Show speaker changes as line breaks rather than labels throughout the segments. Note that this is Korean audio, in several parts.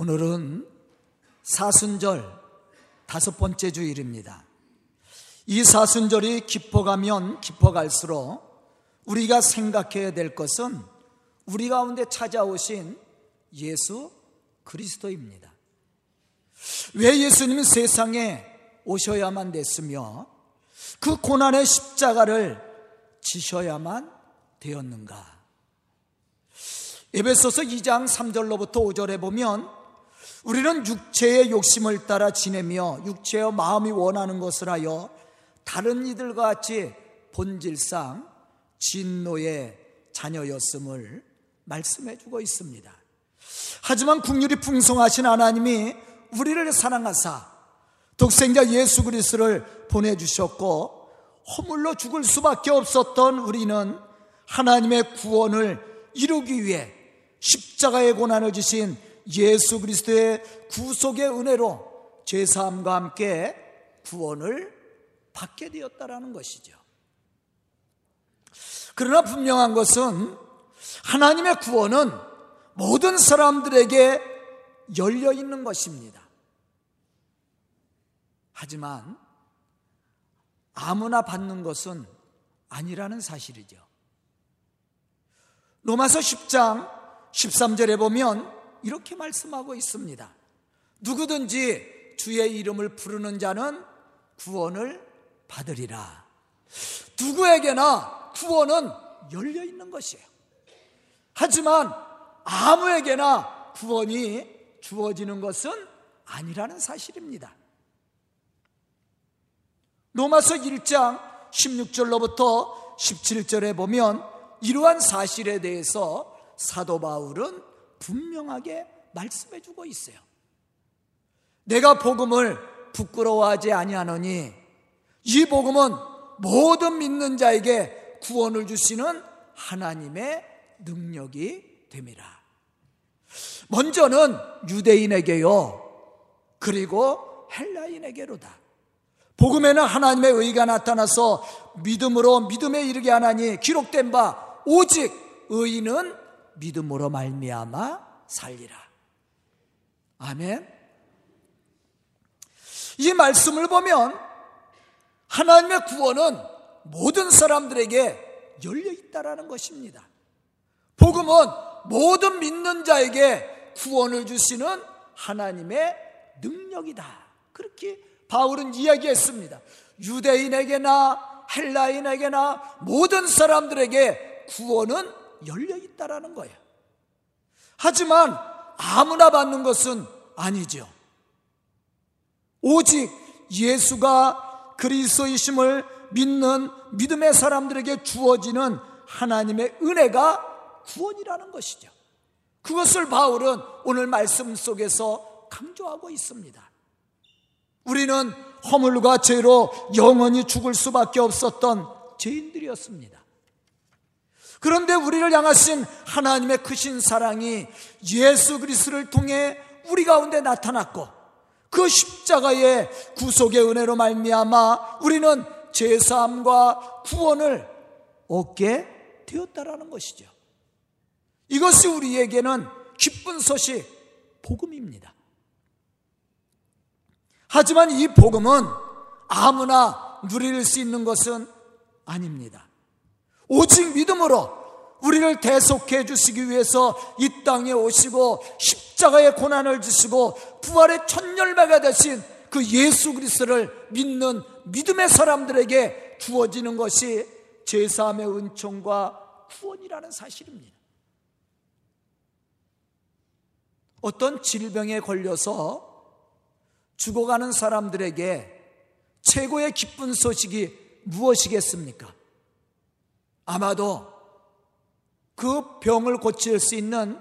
오늘은 사순절 다섯 번째 주일입니다. 이 사순절이 깊어가면 깊어갈수록 우리가 생각해야 될 것은 우리 가운데 찾아오신 예수 그리스도입니다. 왜 예수님은 세상에 오셔야만 됐으며 그 고난의 십자가를 지셔야만 되었는가? 에베소서 2장 3절로부터 5절에 보면 우리는 육체의 욕심을 따라 지내며 육체의 마음이 원하는 것을 하여 다른 이들과 같이 본질상 진노의 자녀였음을 말씀해 주고 있습니다. 하지만 국률이 풍성하신 하나님이 우리를 사랑하사 독생자 예수 그리스도를 보내주셨고 허물로 죽을 수밖에 없었던 우리는 하나님의 구원을 이루기 위해 십자가의 고난을 지신 예수 그리스도의 구속의 은혜로 죄 사함과 함께 구원을 받게 되었다라는 것이죠. 그러나 분명한 것은 하나님의 구원은 모든 사람들에게 열려 있는 것입니다. 하지만 아무나 받는 것은 아니라는 사실이죠. 로마서 10장 13절에 보면 이렇게 말씀하고 있습니다. 누구든지 주의 이름을 부르는 자는 구원을 받으리라. 누구에게나 구원은 열려 있는 것이에요. 하지만 아무에게나 구원이 주어지는 것은 아니라는 사실입니다. 로마서 1장 16절로부터 17절에 보면 이러한 사실에 대해서 사도 바울은 분명하게 말씀해 주고 있어요. 내가 복음을 부끄러워하지 아니하노니 이 복음은 모든 믿는 자에게 구원을 주시는 하나님의 능력이 됨이라. 먼저는 유대인에게요. 그리고 헬라인에게로다. 복음에는 하나님의 의가 나타나서 믿음으로 믿음에 이르게 하나니 기록된 바 오직 의인은 믿음으로 말미암아 살리라. 아멘. 이 말씀을 보면 하나님의 구원은 모든 사람들에게 열려 있다라는 것입니다. 복음은 모든 믿는 자에게 구원을 주시는 하나님의 능력이다. 그렇게 바울은 이야기했습니다. 유대인에게나 헬라인에게나 모든 사람들에게 구원은 열려 있다라는 거예요. 하지만 아무나 받는 것은 아니죠. 오직 예수가 그리스도이심을 믿는 믿음의 사람들에게 주어지는 하나님의 은혜가 구원이라는 것이죠. 그것을 바울은 오늘 말씀 속에서 강조하고 있습니다. 우리는 허물과 죄로 영원히 죽을 수밖에 없었던 죄인들이었습니다. 그런데 우리를 향하신 하나님의 크신 사랑이 예수 그리스도를 통해 우리 가운데 나타났고 그 십자가의 구속의 은혜로 말미암아 우리는 제사함과 구원을 얻게 되었다라는 것이죠. 이것이 우리에게는 기쁜 소식 복음입니다. 하지만 이 복음은 아무나 누릴 수 있는 것은 아닙니다. 오직 믿음으로 우리를 대속해 주시기 위해서 이 땅에 오시고 십자가의 고난을 주시고 부활의 천열매가 되신 그 예수 그리스도를 믿는 믿음의 사람들에게 주어지는 것이 제사함의 은총과 구원이라는 사실입니다. 어떤 질병에 걸려서 죽어가는 사람들에게 최고의 기쁜 소식이 무엇이겠습니까? 아마도 그 병을 고칠 수 있는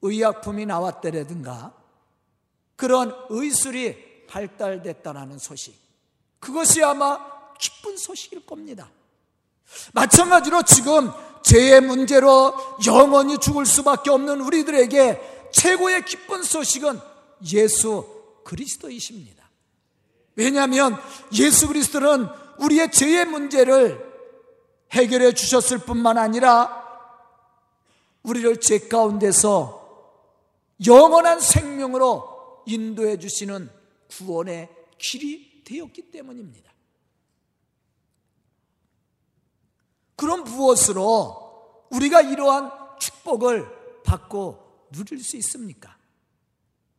의약품이 나왔다라든가 그런 의술이 발달됐다라는 소식. 그것이 아마 기쁜 소식일 겁니다. 마찬가지로 지금 죄의 문제로 영원히 죽을 수밖에 없는 우리들에게 최고의 기쁜 소식은 예수 그리스도이십니다. 왜냐하면 예수 그리스도는 우리의 죄의 문제를 해결해 주셨을 뿐만 아니라 우리를 죄 가운데서 영원한 생명으로 인도해 주시는 구원의 길이 되었기 때문입니다. 그럼 무엇으로 우리가 이러한 축복을 받고 누릴 수 있습니까?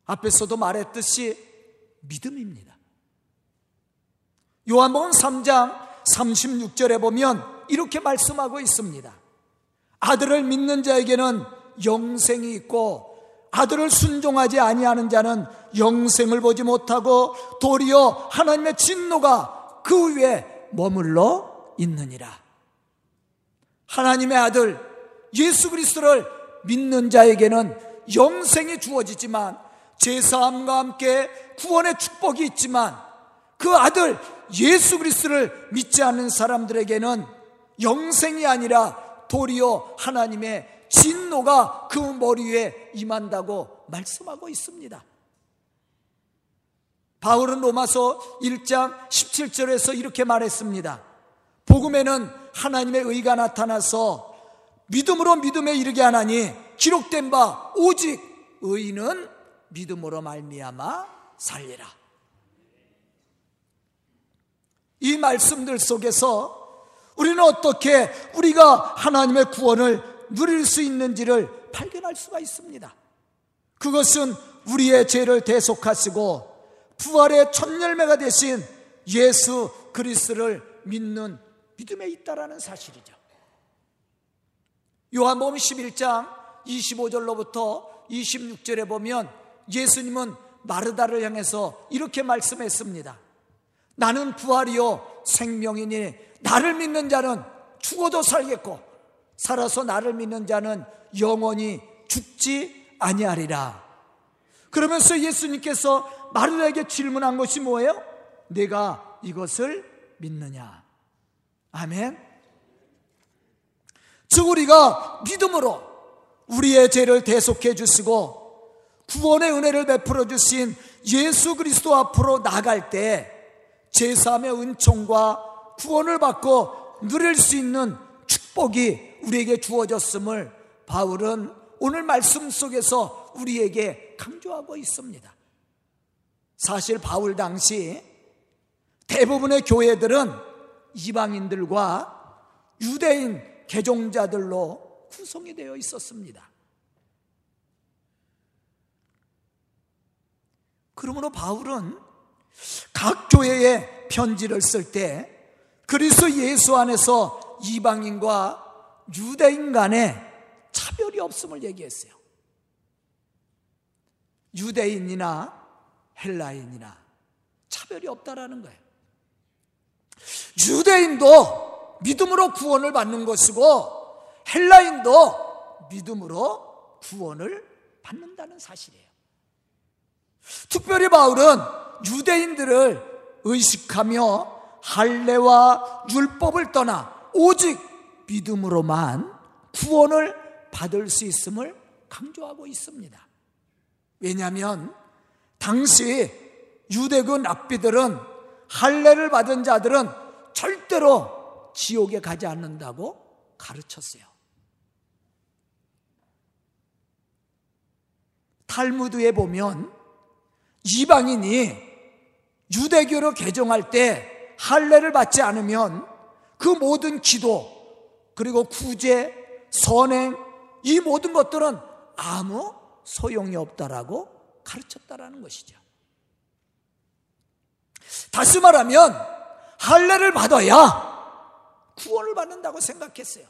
앞에서도 말했듯이 믿음입니다. 요한복음 3장 36절에 보면 이렇게 말씀하고 있습니다. 아들을 믿는 자에게는 영생이 있고 아들을 순종하지 아니하는 자는 영생을 보지 못하고 도리어 하나님의 진노가 그 위에 머물러 있느니라. 하나님의 아들 예수 그리스도를 믿는 자에게는 영생이 주어지지만 제사함과 함께 구원의 축복이 있지만 그 아들 예수 그리스도를 믿지 않는 사람들에게는 영생이 아니라 도리어 하나님의 진노가 그 머리 위에 임한다고 말씀하고 있습니다. 바울은 로마서 1장 17절에서 이렇게 말했습니다. 복음에는 하나님의 의가 나타나서 믿음으로 믿음에 이르게 하나니 기록된 바 오직 의인은 믿음으로 말미암아 살리라. 이 말씀들 속에서 우리는 어떻게 우리가 하나님의 구원을 누릴 수 있는지를 발견할 수가 있습니다. 그것은 우리의 죄를 대속하시고 부활의 첫 열매가 되신 예수 그리스도를 믿는 믿음에 있다라는 사실이죠. 요한복음 11장 25절로부터 26절에 보면 예수님은 마르다를 향해서 이렇게 말씀했습니다. 나는 부활이요 생명이니 나를 믿는 자는 죽어도 살겠고 살아서 나를 믿는 자는 영원히 죽지 아니하리라. 그러면서 예수님께서 마르다에게 질문한 것이 뭐예요? 내가 이것을 믿느냐? 아멘. 즉 우리가 믿음으로 우리의 죄를 대속해 주시고 구원의 은혜를 베풀어 주신 예수 그리스도 앞으로 나갈 때 제사함의 은총과 구원을 받고 누릴 수 있는 축복이 우리에게 주어졌음을 바울은 오늘 말씀 속에서 우리에게 강조하고 있습니다. 사실 바울 당시 대부분의 교회들은 이방인들과 유대인 개종자들로 구성이 되어 있었습니다. 그러므로 바울은 각 교회에 편지를 쓸 때 그리스도 예수 안에서 이방인과 유대인 간에 차별이 없음을 얘기했어요. 유대인이나 헬라인이나 차별이 없다라는 거예요. 유대인도 믿음으로 구원을 받는 것이고 헬라인도 믿음으로 구원을 받는다는 사실이에요. 특별히 바울은 유대인들을 의식하며 할례와 율법을 떠나 오직 믿음으로만 구원을 받을 수 있음을 강조하고 있습니다. 왜냐하면 당시 유대군 랍비들은 할례를 받은 자들은 절대로 지옥에 가지 않는다고 가르쳤어요. 탈무드에 보면 이방인이 유대교로 개종할 때 할례를 받지 않으면 그 모든 기도 그리고 구제, 선행 이 모든 것들은 아무 소용이 없다라고 가르쳤다라는 것이죠. 다시 말하면 할례를 받아야 구원을 받는다고 생각했어요.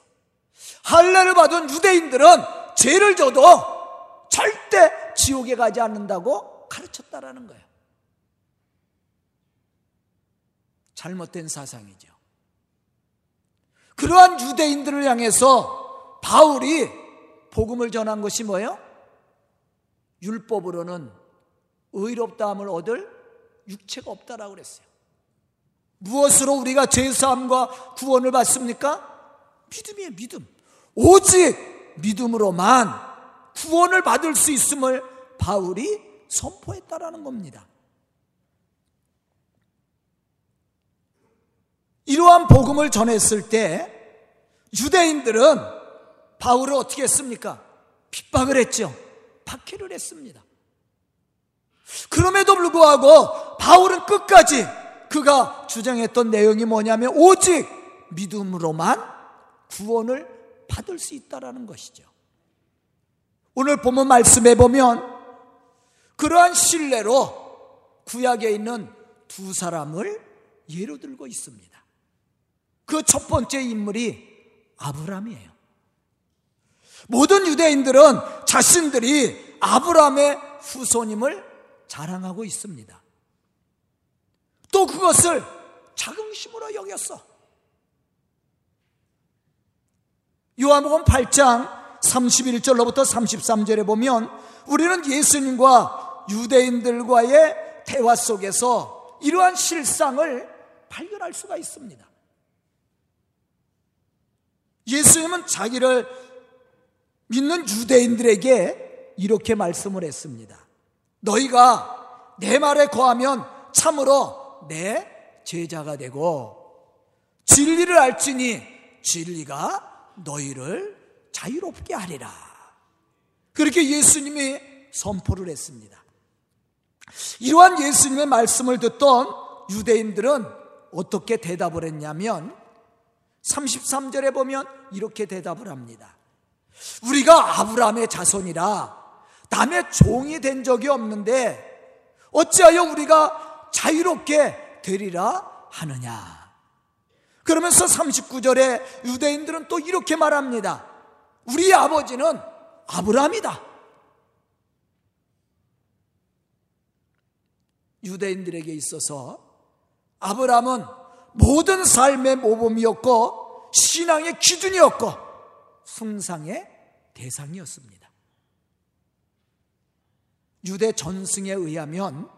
할례를 받은 유대인들은 죄를 져도 절대 지옥에 가지 않는다고 가르쳤다라는 거예요. 잘못된 사상이죠. 그러한 유대인들을 향해서 바울이 복음을 전한 것이 뭐예요? 율법으로는 의롭다함을 얻을 육체가 없다라고 그랬어요. 무엇으로 우리가 죄사함과 구원을 받습니까? 믿음이에요, 믿음. 오직 믿음으로만 구원을 받을 수 있음을 바울이 선포했다라는 겁니다. 이러한 복음을 전했을 때 유대인들은 바울을 어떻게 했습니까? 핍박을 했죠. 박해를 했습니다. 그럼에도 불구하고 바울은 끝까지 그가 주장했던 내용이 뭐냐면 오직 믿음으로만 구원을 받을 수 있다라는 것이죠. 오늘 본문 말씀해 보면 그러한 신뢰로 구약에 있는 두 사람을 예로 들고 있습니다. 그 첫 번째 인물이 아브라함이에요. 모든 유대인들은 자신들이 아브라함의 후손임을 자랑하고 있습니다. 또 그것을 자긍심으로 여겼어. 요한복음 8장 31절로부터 33절에 보면 우리는 예수님과 유대인들과의 대화 속에서 이러한 실상을 발견할 수가 있습니다. 예수님은 자기를 믿는 유대인들에게 이렇게 말씀을 했습니다. 너희가 내 말에 거하면 참으로 내 제자가 되고 진리를 알지니 진리가 너희를 자유롭게 하리라. 그렇게 예수님이 선포를 했습니다. 이러한 예수님의 말씀을 듣던 유대인들은 어떻게 대답을 했냐면 33절에 보면 이렇게 대답을 합니다. 우리가 아브라함의 자손이라 남의 종이 된 적이 없는데 어찌하여 우리가 자유롭게 되리라 하느냐. 그러면서 39절에 유대인들은 또 이렇게 말합니다. 우리 아버지는 아브라함이다. 유대인들에게 있어서 아브라함은 모든 삶의 모범이었고 신앙의 기준이었고 숭상의 대상이었습니다. 유대 전승에 의하면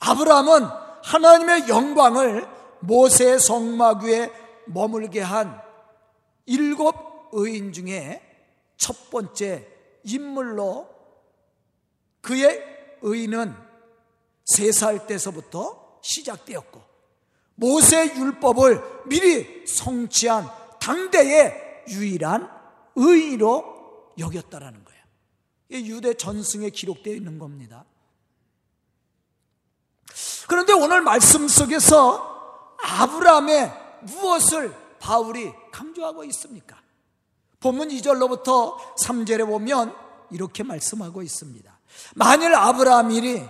아브라함은 하나님의 영광을 모세의 성막 위에 머물게 한 일곱 의인 중에 첫 번째 인물로 그의 의인은 세 살 때서부터 시작되었고 모세 율법을 미리 성취한 당대의 유일한 의의로 여겼다라는 거예요. 유대 전승에 기록되어 있는 겁니다. 그런데 오늘 말씀 속에서 아브라함의 무엇을 바울이 강조하고 있습니까? 본문 2절로부터 3절에 보면 이렇게 말씀하고 있습니다. 만일 아브라함이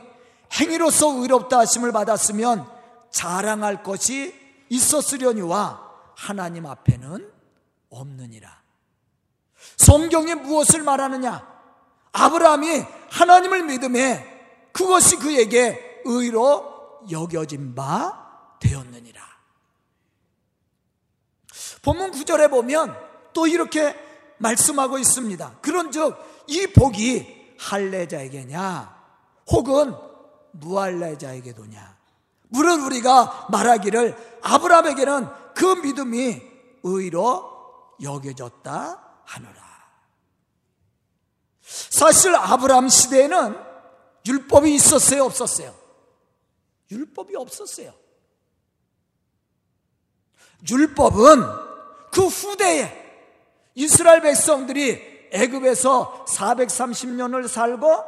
행위로서 의롭다 하심을 받았으면 자랑할 것이 있었으려니와 하나님 앞에는 없느니라. 성경이 무엇을 말하느냐? 아브라함이 하나님을 믿음에 그것이 그에게 의로 여겨진 바 되었느니라. 본문 9절에 보면 또 이렇게 말씀하고 있습니다. 그런 즉 이 복이 할례자에게냐 혹은 무할례자에게도냐 물론 우리가 말하기를 아브라함에게는 그 믿음이 의로 여겨졌다 하노라. 사실 아브라함 시대에는 율법이 있었어요, 없었어요? 율법이 없었어요. 율법은 그 후대에 이스라엘 백성들이 애굽에서 430년을 살고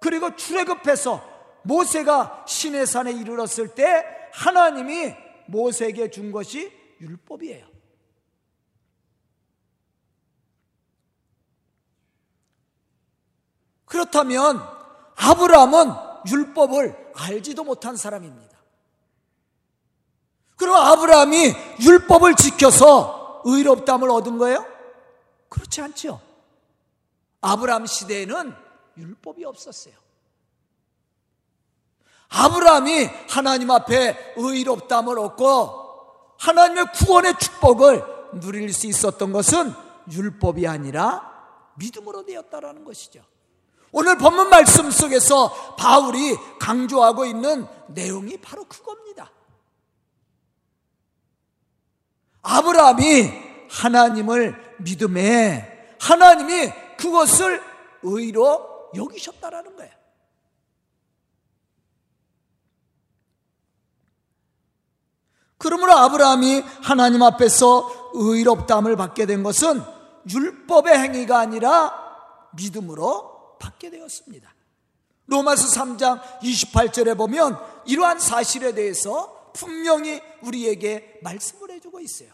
그리고 출애굽해서 모세가 시내산에 이르렀을 때 하나님이 모세에게 준 것이 율법이에요. 그렇다면 아브라함은 율법을 알지도 못한 사람입니다. 그럼 아브라함이 율법을 지켜서 의롭담을 얻은 거예요? 그렇지 않죠. 아브라함 시대에는 율법이 없었어요. 아브라함이 하나님 앞에 의롭담을 얻고 하나님의 구원의 축복을 누릴 수 있었던 것은 율법이 아니라 믿음으로 되었다라는 것이죠. 오늘 본문 말씀 속에서 바울이 강조하고 있는 내용이 바로 그겁니다. 아브라함이 하나님을 믿음에 하나님이 그것을 의로 여기셨다라는 거예요. 그러므로 아브라함이 하나님 앞에서 의롭담을 받게 된 것은 율법의 행위가 아니라 믿음으로 받게 되었습니다. 로마서 3장 28절에 보면 이러한 사실에 대해서 분명히 우리에게 말씀을 해주고 있어요.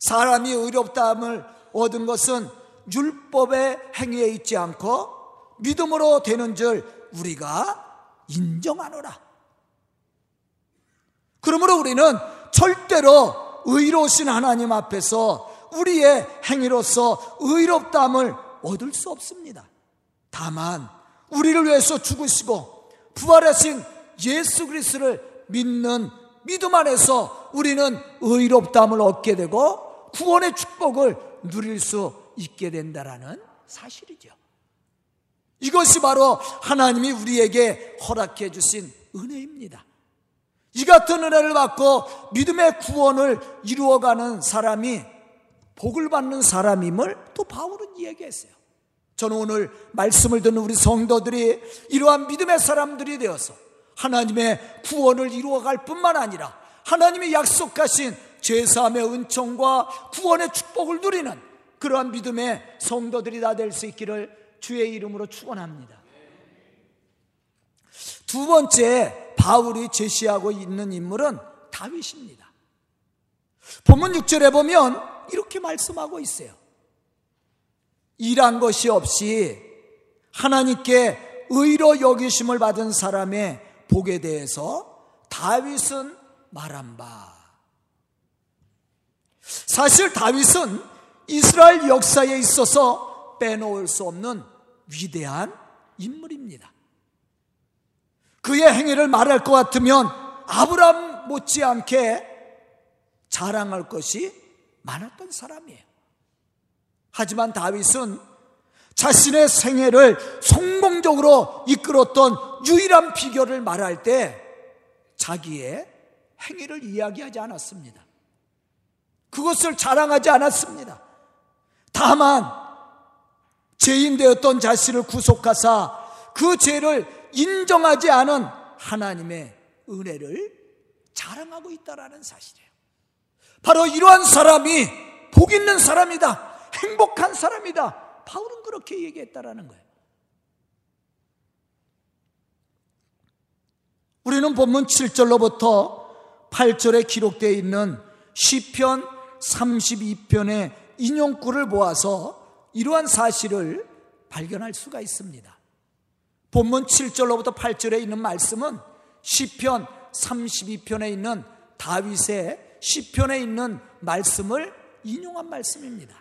사람이 의롭다함을 얻은 것은 율법의 행위에 있지 않고 믿음으로 되는 줄 우리가 인정하노라. 그러므로 우리는 절대로 의로우신 하나님 앞에서 우리의 행위로서 의롭다함을 얻을 수 없습니다. 다만 우리를 위해서 죽으시고 부활하신 예수 그리스도를 믿는 믿음 안에서 우리는 의롭다함을 얻게 되고 구원의 축복을 누릴 수 있게 된다라는 사실이죠. 이것이 바로 하나님이 우리에게 허락해 주신 은혜입니다. 이 같은 은혜를 받고 믿음의 구원을 이루어가는 사람이 복을 받는 사람임을 또 바울은 이야기했어요. 저는 오늘 말씀을 듣는 우리 성도들이 이러한 믿음의 사람들이 되어서 하나님의 구원을 이루어갈 뿐만 아니라 하나님이 약속하신 죄사함의 은총과 구원의 축복을 누리는 그러한 믿음의 성도들이 다 될 수 있기를 주의 이름으로 축원합니다. 두 번째 바울이 제시하고 있는 인물은 다윗입니다. 본문 6절에 보면 이렇게 말씀하고 있어요. 일한 것이 없이 하나님께 의로 여기심을 받은 사람의 복에 대해서 다윗은 말한 바. 사실 다윗은 이스라엘 역사에 있어서 빼놓을 수 없는 위대한 인물입니다. 그의 행위를 말할 것 같으면 아브람 못지않게 자랑할 것이 많았던 사람이에요. 하지만 다윗은 자신의 생애를 성공적으로 이끌었던 유일한 비결을 말할 때 자기의 행위를 이야기하지 않았습니다. 그것을 자랑하지 않았습니다. 다만 죄인 되었던 자신을 구속하사 그 죄를 인정하지 않은 하나님의 은혜를 자랑하고 있다라는 사실이에요. 바로 이러한 사람이 복 있는 사람이다. 행복한 사람이다. 바울은 그렇게 얘기했다라는 거예요. 우리는 본문 7절로부터 8절에 기록되어 있는 시편 32편의 인용구를 모아서 이러한 사실을 발견할 수가 있습니다. 본문 7절로부터 8절에 있는 말씀은 시편 32편에 있는 다윗의 시편에 있는 말씀을 인용한 말씀입니다.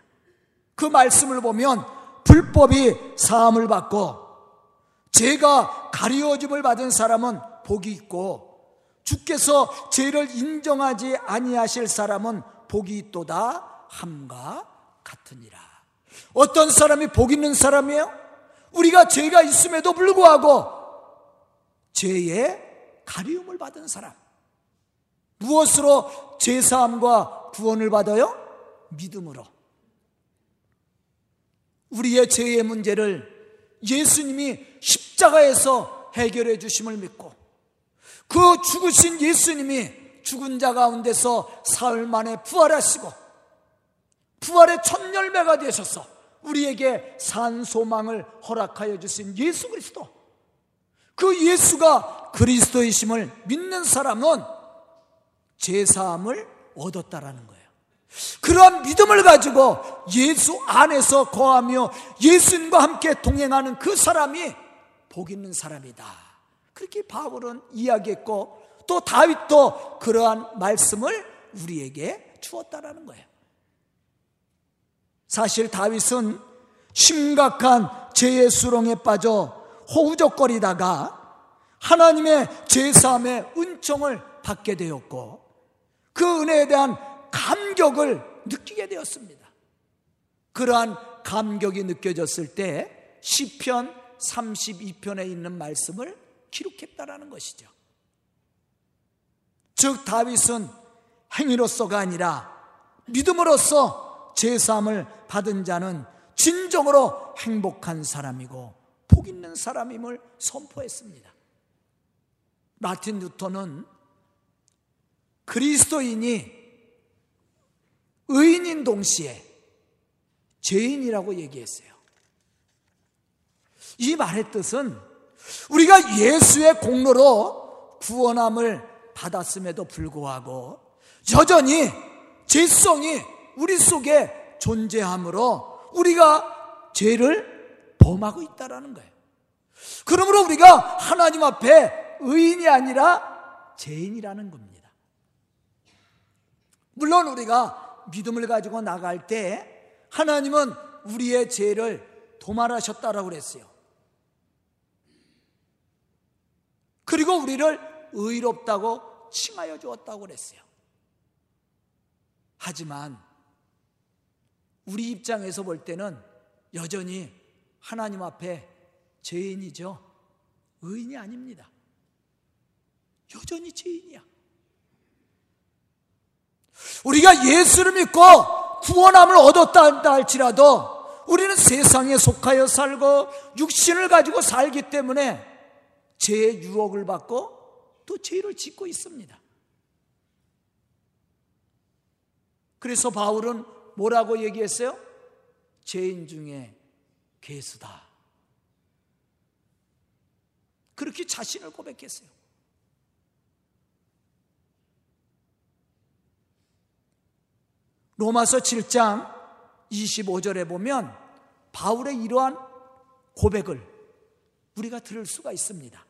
그 말씀을 보면 불법이 사함을 받고 죄가 가리워짐을 받은 사람은 복이 있고 주께서 죄를 인정하지 아니하실 사람은 복이 있도다 함과 같으니라. 어떤 사람이 복 있는 사람이에요? 우리가 죄가 있음에도 불구하고 죄의 가리움을 받은 사람. 무엇으로 죄사함과 구원을 받아요? 믿음으로. 우리의 죄의 문제를 예수님이 십자가에서 해결해 주심을 믿고 그 죽으신 예수님이 죽은 자 가운데서 사흘 만에 부활하시고 부활의 첫 열매가 되셔서 우리에게 산 소망을 허락하여 주신 예수 그리스도 그 예수가 그리스도이심을 믿는 사람은 제사함을 얻었다라는 거예요. 그러한 믿음을 가지고 예수 안에서 거하며 예수님과 함께 동행하는 그 사람이 복 있는 사람이다. 그렇게 바울은 이야기했고 또 다윗도 그러한 말씀을 우리에게 주었다라는 거예요. 사실 다윗은 심각한 죄의 수렁에 빠져 호우적거리다가 하나님의 제사함의 은총을 받게 되었고 그 은혜에 대한 감격을 느끼게 되었습니다. 그러한 감격이 느껴졌을 때 시편 32편에 있는 말씀을 기록했다라는 것이죠. 즉 다윗은 행위로서가 아니라 믿음으로써 제사함을 받은 자는 진정으로 행복한 사람이고 복 있는 사람임을 선포했습니다. 마틴 루터는 그리스도인이 의인인 동시에 죄인이라고 얘기했어요. 이 말의 뜻은 우리가 예수의 공로로 구원함을 받았음에도 불구하고 여전히 죄성이 우리 속에 존재하므로 우리가 죄를 범하고 있다라는 거예요. 그러므로 우리가 하나님 앞에 의인이 아니라 죄인이라는 겁니다. 물론 우리가 믿음을 가지고 나갈 때 하나님은 우리의 죄를 도말하셨다라고 그랬어요. 그리고 우리를 의롭다고 칭하여 주었다고 그랬어요. 하지만 우리 입장에서 볼 때는 여전히 하나님 앞에 죄인이죠. 의인이 아닙니다. 여전히 죄인이야. 우리가 예수를 믿고 구원함을 얻었다 할지라도 우리는 세상에 속하여 살고 육신을 가지고 살기 때문에 죄의 유혹을 받고 또 죄를 짓고 있습니다. 그래서 바울은 뭐라고 얘기했어요? 죄인 중에 괴수다. 그렇게 자신을 고백했어요. 로마서 7장 25절에 보면 바울의 이러한 고백을 우리가 들을 수가 있습니다.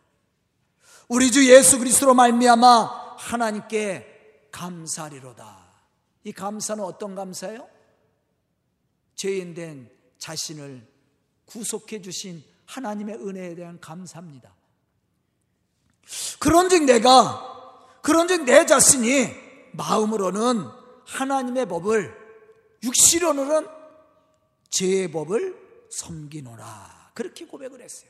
우리 주 예수 그리스도로 말미암아 하나님께 감사리로다. 이 감사는 어떤 감사예요? 죄인 된 자신을 구속해 주신 하나님의 은혜에 대한 감사입니다. 그런즉 내가 그런즉 내 자신이 마음으로는 하나님의 법을 육시로는 죄의 법을 섬기노라 그렇게 고백을 했어요.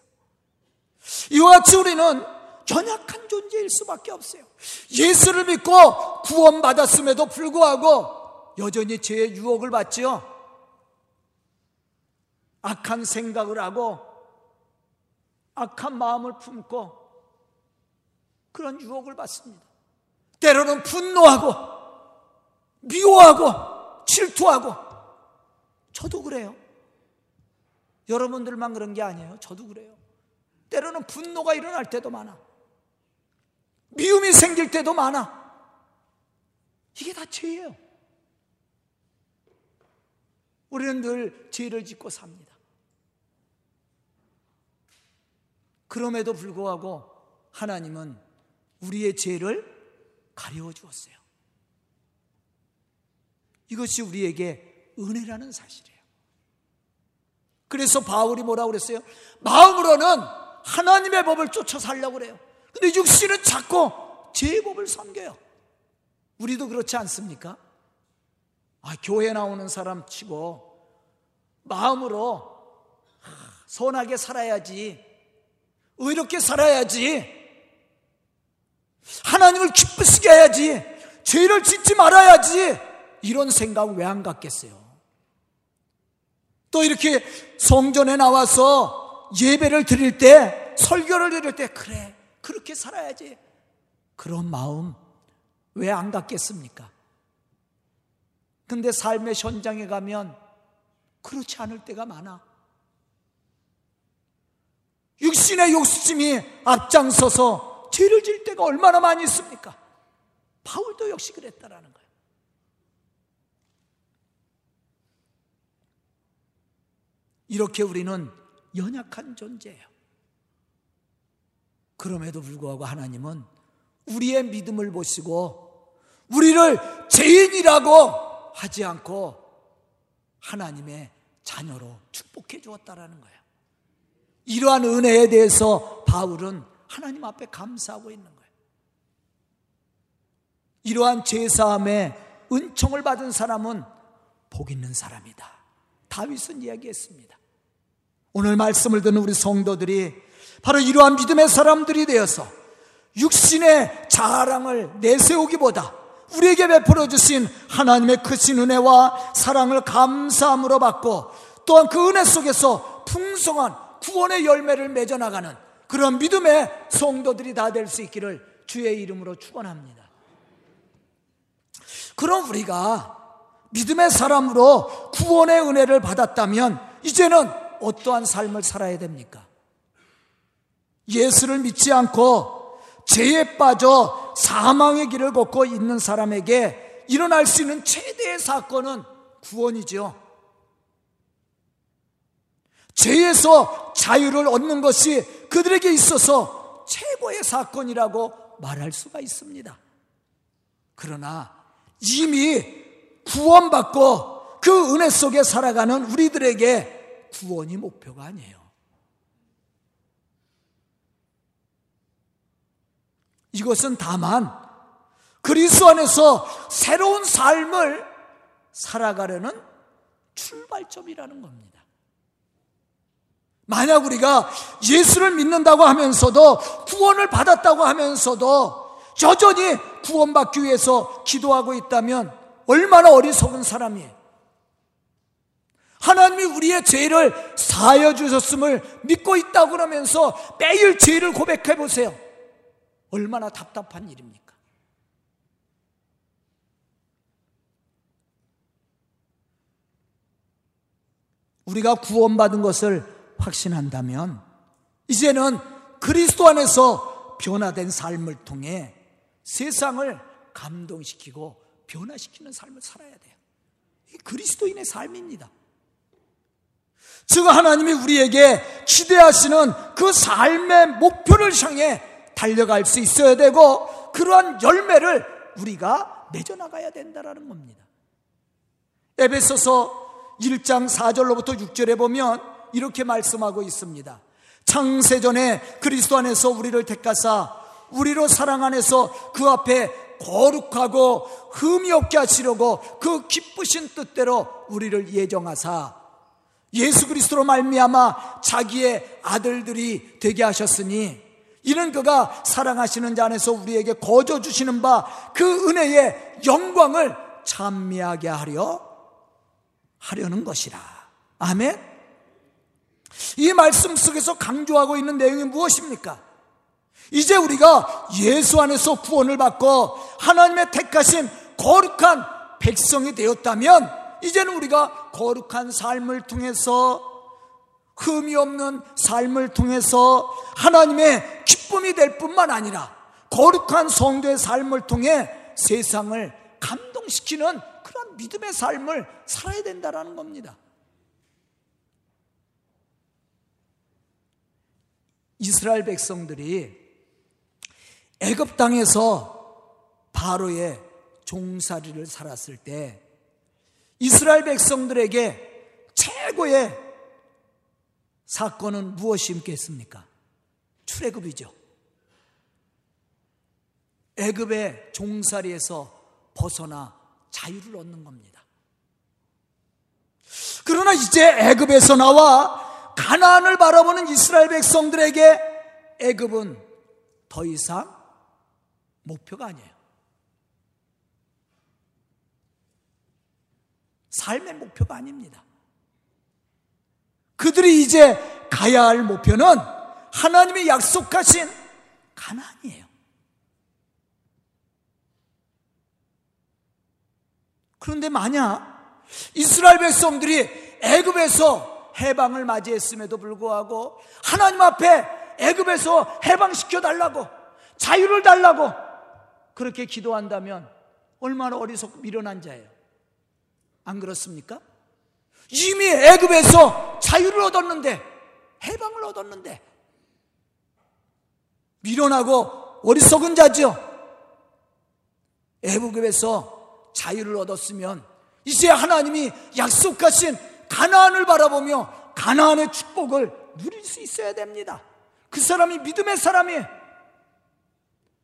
이와 같이 우리는 연약한 존재일 수밖에 없어요. 예수를 믿고 구원받았음에도 불구하고 여전히 죄의 유혹을 받지요. 악한 생각을 하고 악한 마음을 품고 그런 유혹을 받습니다. 때로는 분노하고 미워하고 질투하고 저도 그래요. 여러분들만 그런 게 아니에요. 저도 그래요. 때로는 분노가 일어날 때도 많아. 미움이 생길 때도 많아. 이게 다 죄예요. 우리는 늘 죄를 짓고 삽니다. 그럼에도 불구하고 하나님은 우리의 죄를 가려워 주었어요. 이것이 우리에게 은혜라는 사실이에요. 그래서 바울이 뭐라고 그랬어요? 마음으로는 하나님의 법을 쫓아 살려고 그래요. 근데 육신은 자꾸 제 법을 섬겨요. 우리도 그렇지 않습니까? 아, 교회 나오는 사람 치고 마음으로 선하게 살아야지, 의롭게 살아야지, 하나님을 기쁘시게 해야지, 죄를 짓지 말아야지, 이런 생각 왜 안 갖겠어요? 또 이렇게 성전에 나와서 예배를 드릴 때, 설교를 드릴 때, 그래, 그렇게 살아야지. 그런 마음 왜 안 갖겠습니까? 근데 삶의 현장에 가면 그렇지 않을 때가 많아. 육신의 욕심이 앞장서서 죄를 질 때가 얼마나 많이 있습니까? 바울도 역시 그랬다라는 거예요. 이렇게 우리는 연약한 존재예요. 그럼에도 불구하고 하나님은 우리의 믿음을 보시고 우리를 죄인이라고 하지 않고 하나님의 자녀로 축복해 주었다라는 거예요. 이러한 은혜에 대해서 바울은 하나님 앞에 감사하고 있는 거예요. 이러한 제사함의 은총을 받은 사람은 복 있는 사람이다. 다윗은 이야기했습니다. 오늘 말씀을 듣는 우리 성도들이 바로 이러한 믿음의 사람들이 되어서 육신의 자랑을 내세우기보다 우리에게 베풀어 주신 하나님의 크신 은혜와 사랑을 감사함으로 받고 또한 그 은혜 속에서 풍성한 구원의 열매를 맺어 나가는 그런 믿음의 성도들이 다 될 수 있기를 주의 이름으로 축원합니다. 그럼 우리가 믿음의 사람으로 구원의 은혜를 받았다면 이제는 어떠한 삶을 살아야 됩니까? 예수를 믿지 않고 죄에 빠져 사망의 길을 걷고 있는 사람에게 일어날 수 있는 최대의 사건은 구원이죠. 죄에서 자유를 얻는 것이 그들에게 있어서 최고의 사건이라고 말할 수가 있습니다. 그러나 이미 구원받고 그 은혜 속에 살아가는 우리들에게 구원이 목표가 아니에요. 이것은 다만 그리스도 안에서 새로운 삶을 살아가려는 출발점이라는 겁니다. 만약 우리가 예수를 믿는다고 하면서도 구원을 받았다고 하면서도 여전히 구원받기 위해서 기도하고 있다면 얼마나 어리석은 사람이에요. 하나님이 우리의 죄를 사여 주셨음을 믿고 있다고 그러면서 매일 죄를 고백해 보세요. 얼마나 답답한 일입니까? 우리가 구원받은 것을 확신한다면 이제는 그리스도 안에서 변화된 삶을 통해 세상을 감동시키고 변화시키는 삶을 살아야 돼요. 이 그리스도인의 삶입니다. 즉 하나님이 우리에게 기대하시는 그 삶의 목표를 향해 달려갈 수 있어야 되고 그러한 열매를 우리가 맺어 나가야 된다라는 겁니다. 에베소서 1장 4절로부터 6절에 보면 이렇게 말씀하고 있습니다. 창세전에 그리스도 안에서 우리를 택하사 우리로 사랑 안에서 그 앞에 거룩하고 흠이 없게 하시려고 그 기쁘신 뜻대로 우리를 예정하사 예수 그리스도로 말미암아 자기의 아들들이 되게 하셨으니 이는 그가 사랑하시는 자 안에서 우리에게 거저 주시는 바 그 은혜의 영광을 찬미하게 하려 하려는 것이라. 아멘. 이 말씀 속에서 강조하고 있는 내용이 무엇입니까? 이제 우리가 예수 안에서 구원을 받고 하나님의 택하신 거룩한 백성이 되었다면 이제는 우리가 거룩한 삶을 통해서 흠이 없는 삶을 통해서 하나님의 기쁨이 될 뿐만 아니라 거룩한 성도의 삶을 통해 세상을 감동시키는 그런 믿음의 삶을 살아야 된다는 겁니다. 이스라엘 백성들이 애굽 땅에서 바로의 종살이를 살았을 때 이스라엘 백성들에게 최고의 사건은 무엇이 있겠습니까? 출애굽이죠. 애굽의 종살이에서 벗어나 자유를 얻는 겁니다. 그러나 이제 애굽에서 나와 가나안을 바라보는 이스라엘 백성들에게 애굽은 더 이상 목표가 아니에요. 삶의 목표가 아닙니다. 그들이 이제 가야 할 목표는 하나님의 약속하신 가나안이에요. 그런데 만약 이스라엘 백성들이 애굽에서 해방을 맞이했음에도 불구하고 하나님 앞에 애굽에서 해방시켜 달라고 자유를 달라고 그렇게 기도한다면 얼마나 어리석고 미련한 자예요. 안 그렇습니까? 이미 애굽에서 자유를 얻었는데 해방을 얻었는데 미련하고 어리석은 자죠. 애굽에서 자유를 얻었으면 이제 하나님이 약속하신 가나안을 바라보며 가나안의 축복을 누릴 수 있어야 됩니다. 그 사람이 믿음의 사람이에요.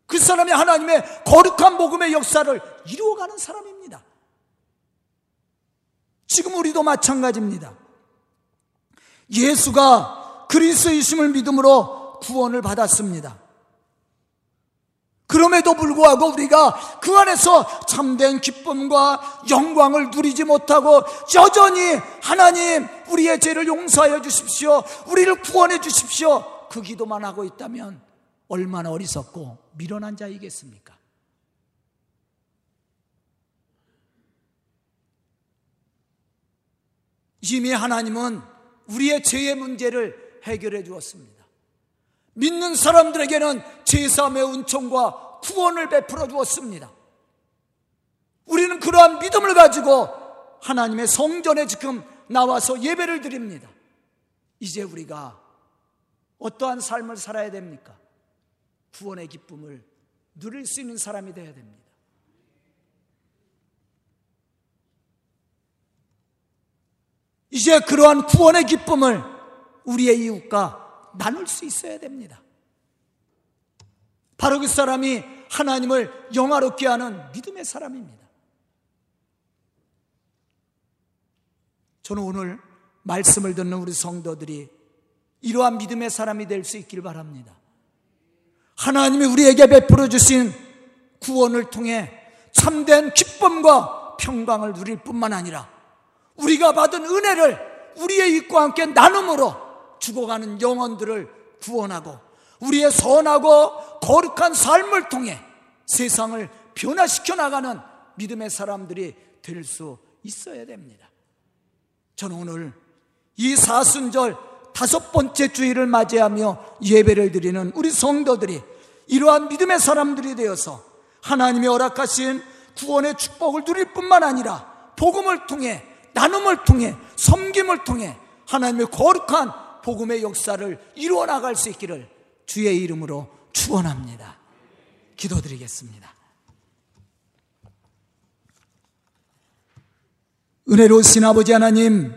그 사람이 하나님의 거룩한 복음의 역사를 이루어가는 사람입니다. 지금 우리도 마찬가지입니다. 예수가 그리스도이심을 믿음으로 구원을 받았습니다. 그럼에도 불구하고 우리가 그 안에서 참된 기쁨과 영광을 누리지 못하고 여전히 하나님 우리의 죄를 용서하여 주십시오. 우리를 구원해 주십시오. 그 기도만 하고 있다면 얼마나 어리석고 미련한 자이겠습니까? 이미 하나님은 우리의 죄의 문제를 해결해 주었습니다. 믿는 사람들에게는 제3의 은총과 구원을 베풀어 주었습니다. 우리는 그러한 믿음을 가지고 하나님의 성전에 지금 나와서 예배를 드립니다. 이제 우리가 어떠한 삶을 살아야 됩니까? 구원의 기쁨을 누릴 수 있는 사람이 되어야 됩니다. 이제 그러한 구원의 기쁨을 우리의 이웃과 나눌 수 있어야 됩니다. 바로 그 사람이 하나님을 영화롭게 하는 믿음의 사람입니다. 저는 오늘 말씀을 듣는 우리 성도들이 이러한 믿음의 사람이 될 수 있길 바랍니다. 하나님이 우리에게 베풀어 주신 구원을 통해 참된 기쁨과 평강을 누릴 뿐만 아니라 우리가 받은 은혜를 우리의 입과 함께 나눔으로 죽어가는 영혼들을 구원하고 우리의 선하고 거룩한 삶을 통해 세상을 변화시켜 나가는 믿음의 사람들이 될 수 있어야 됩니다. 저는 오늘 이 사순절 다섯 번째 주일을 맞이하며 예배를 드리는 우리 성도들이 이러한 믿음의 사람들이 되어서 하나님이 허락하신 구원의 축복을 누릴 뿐만 아니라 복음을 통해 나눔을 통해 섬김을 통해 하나님의 거룩한 복음의 역사를 이루어 나갈 수 있기를 주의 이름으로 축원합니다. 기도드리겠습니다. 은혜로우신 아버지 하나님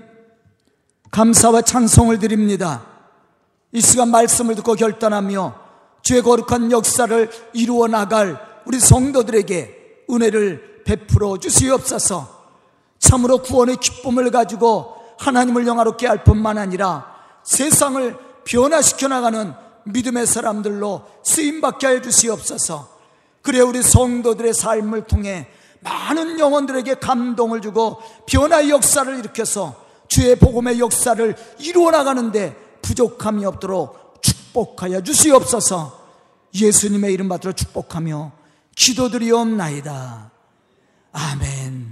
감사와 찬송을 드립니다. 이 시간 말씀을 듣고 결단하며 주의 거룩한 역사를 이루어 나갈 우리 성도들에게 은혜를 베풀어 주시옵소서. 참으로 구원의 기쁨을 가지고 하나님을 영화롭게 할 뿐만 아니라 세상을 변화시켜 나가는 믿음의 사람들로 쓰임 받게 해 주시옵소서. 그래 우리 성도들의 삶을 통해 많은 영혼들에게 감동을 주고 변화의 역사를 일으켜서 주의 복음의 역사를 이루어 나가는데 부족함이 없도록 축복하여 주시옵소서. 예수님의 이름 받들어 축복하며 기도드리옵나이다. 아멘.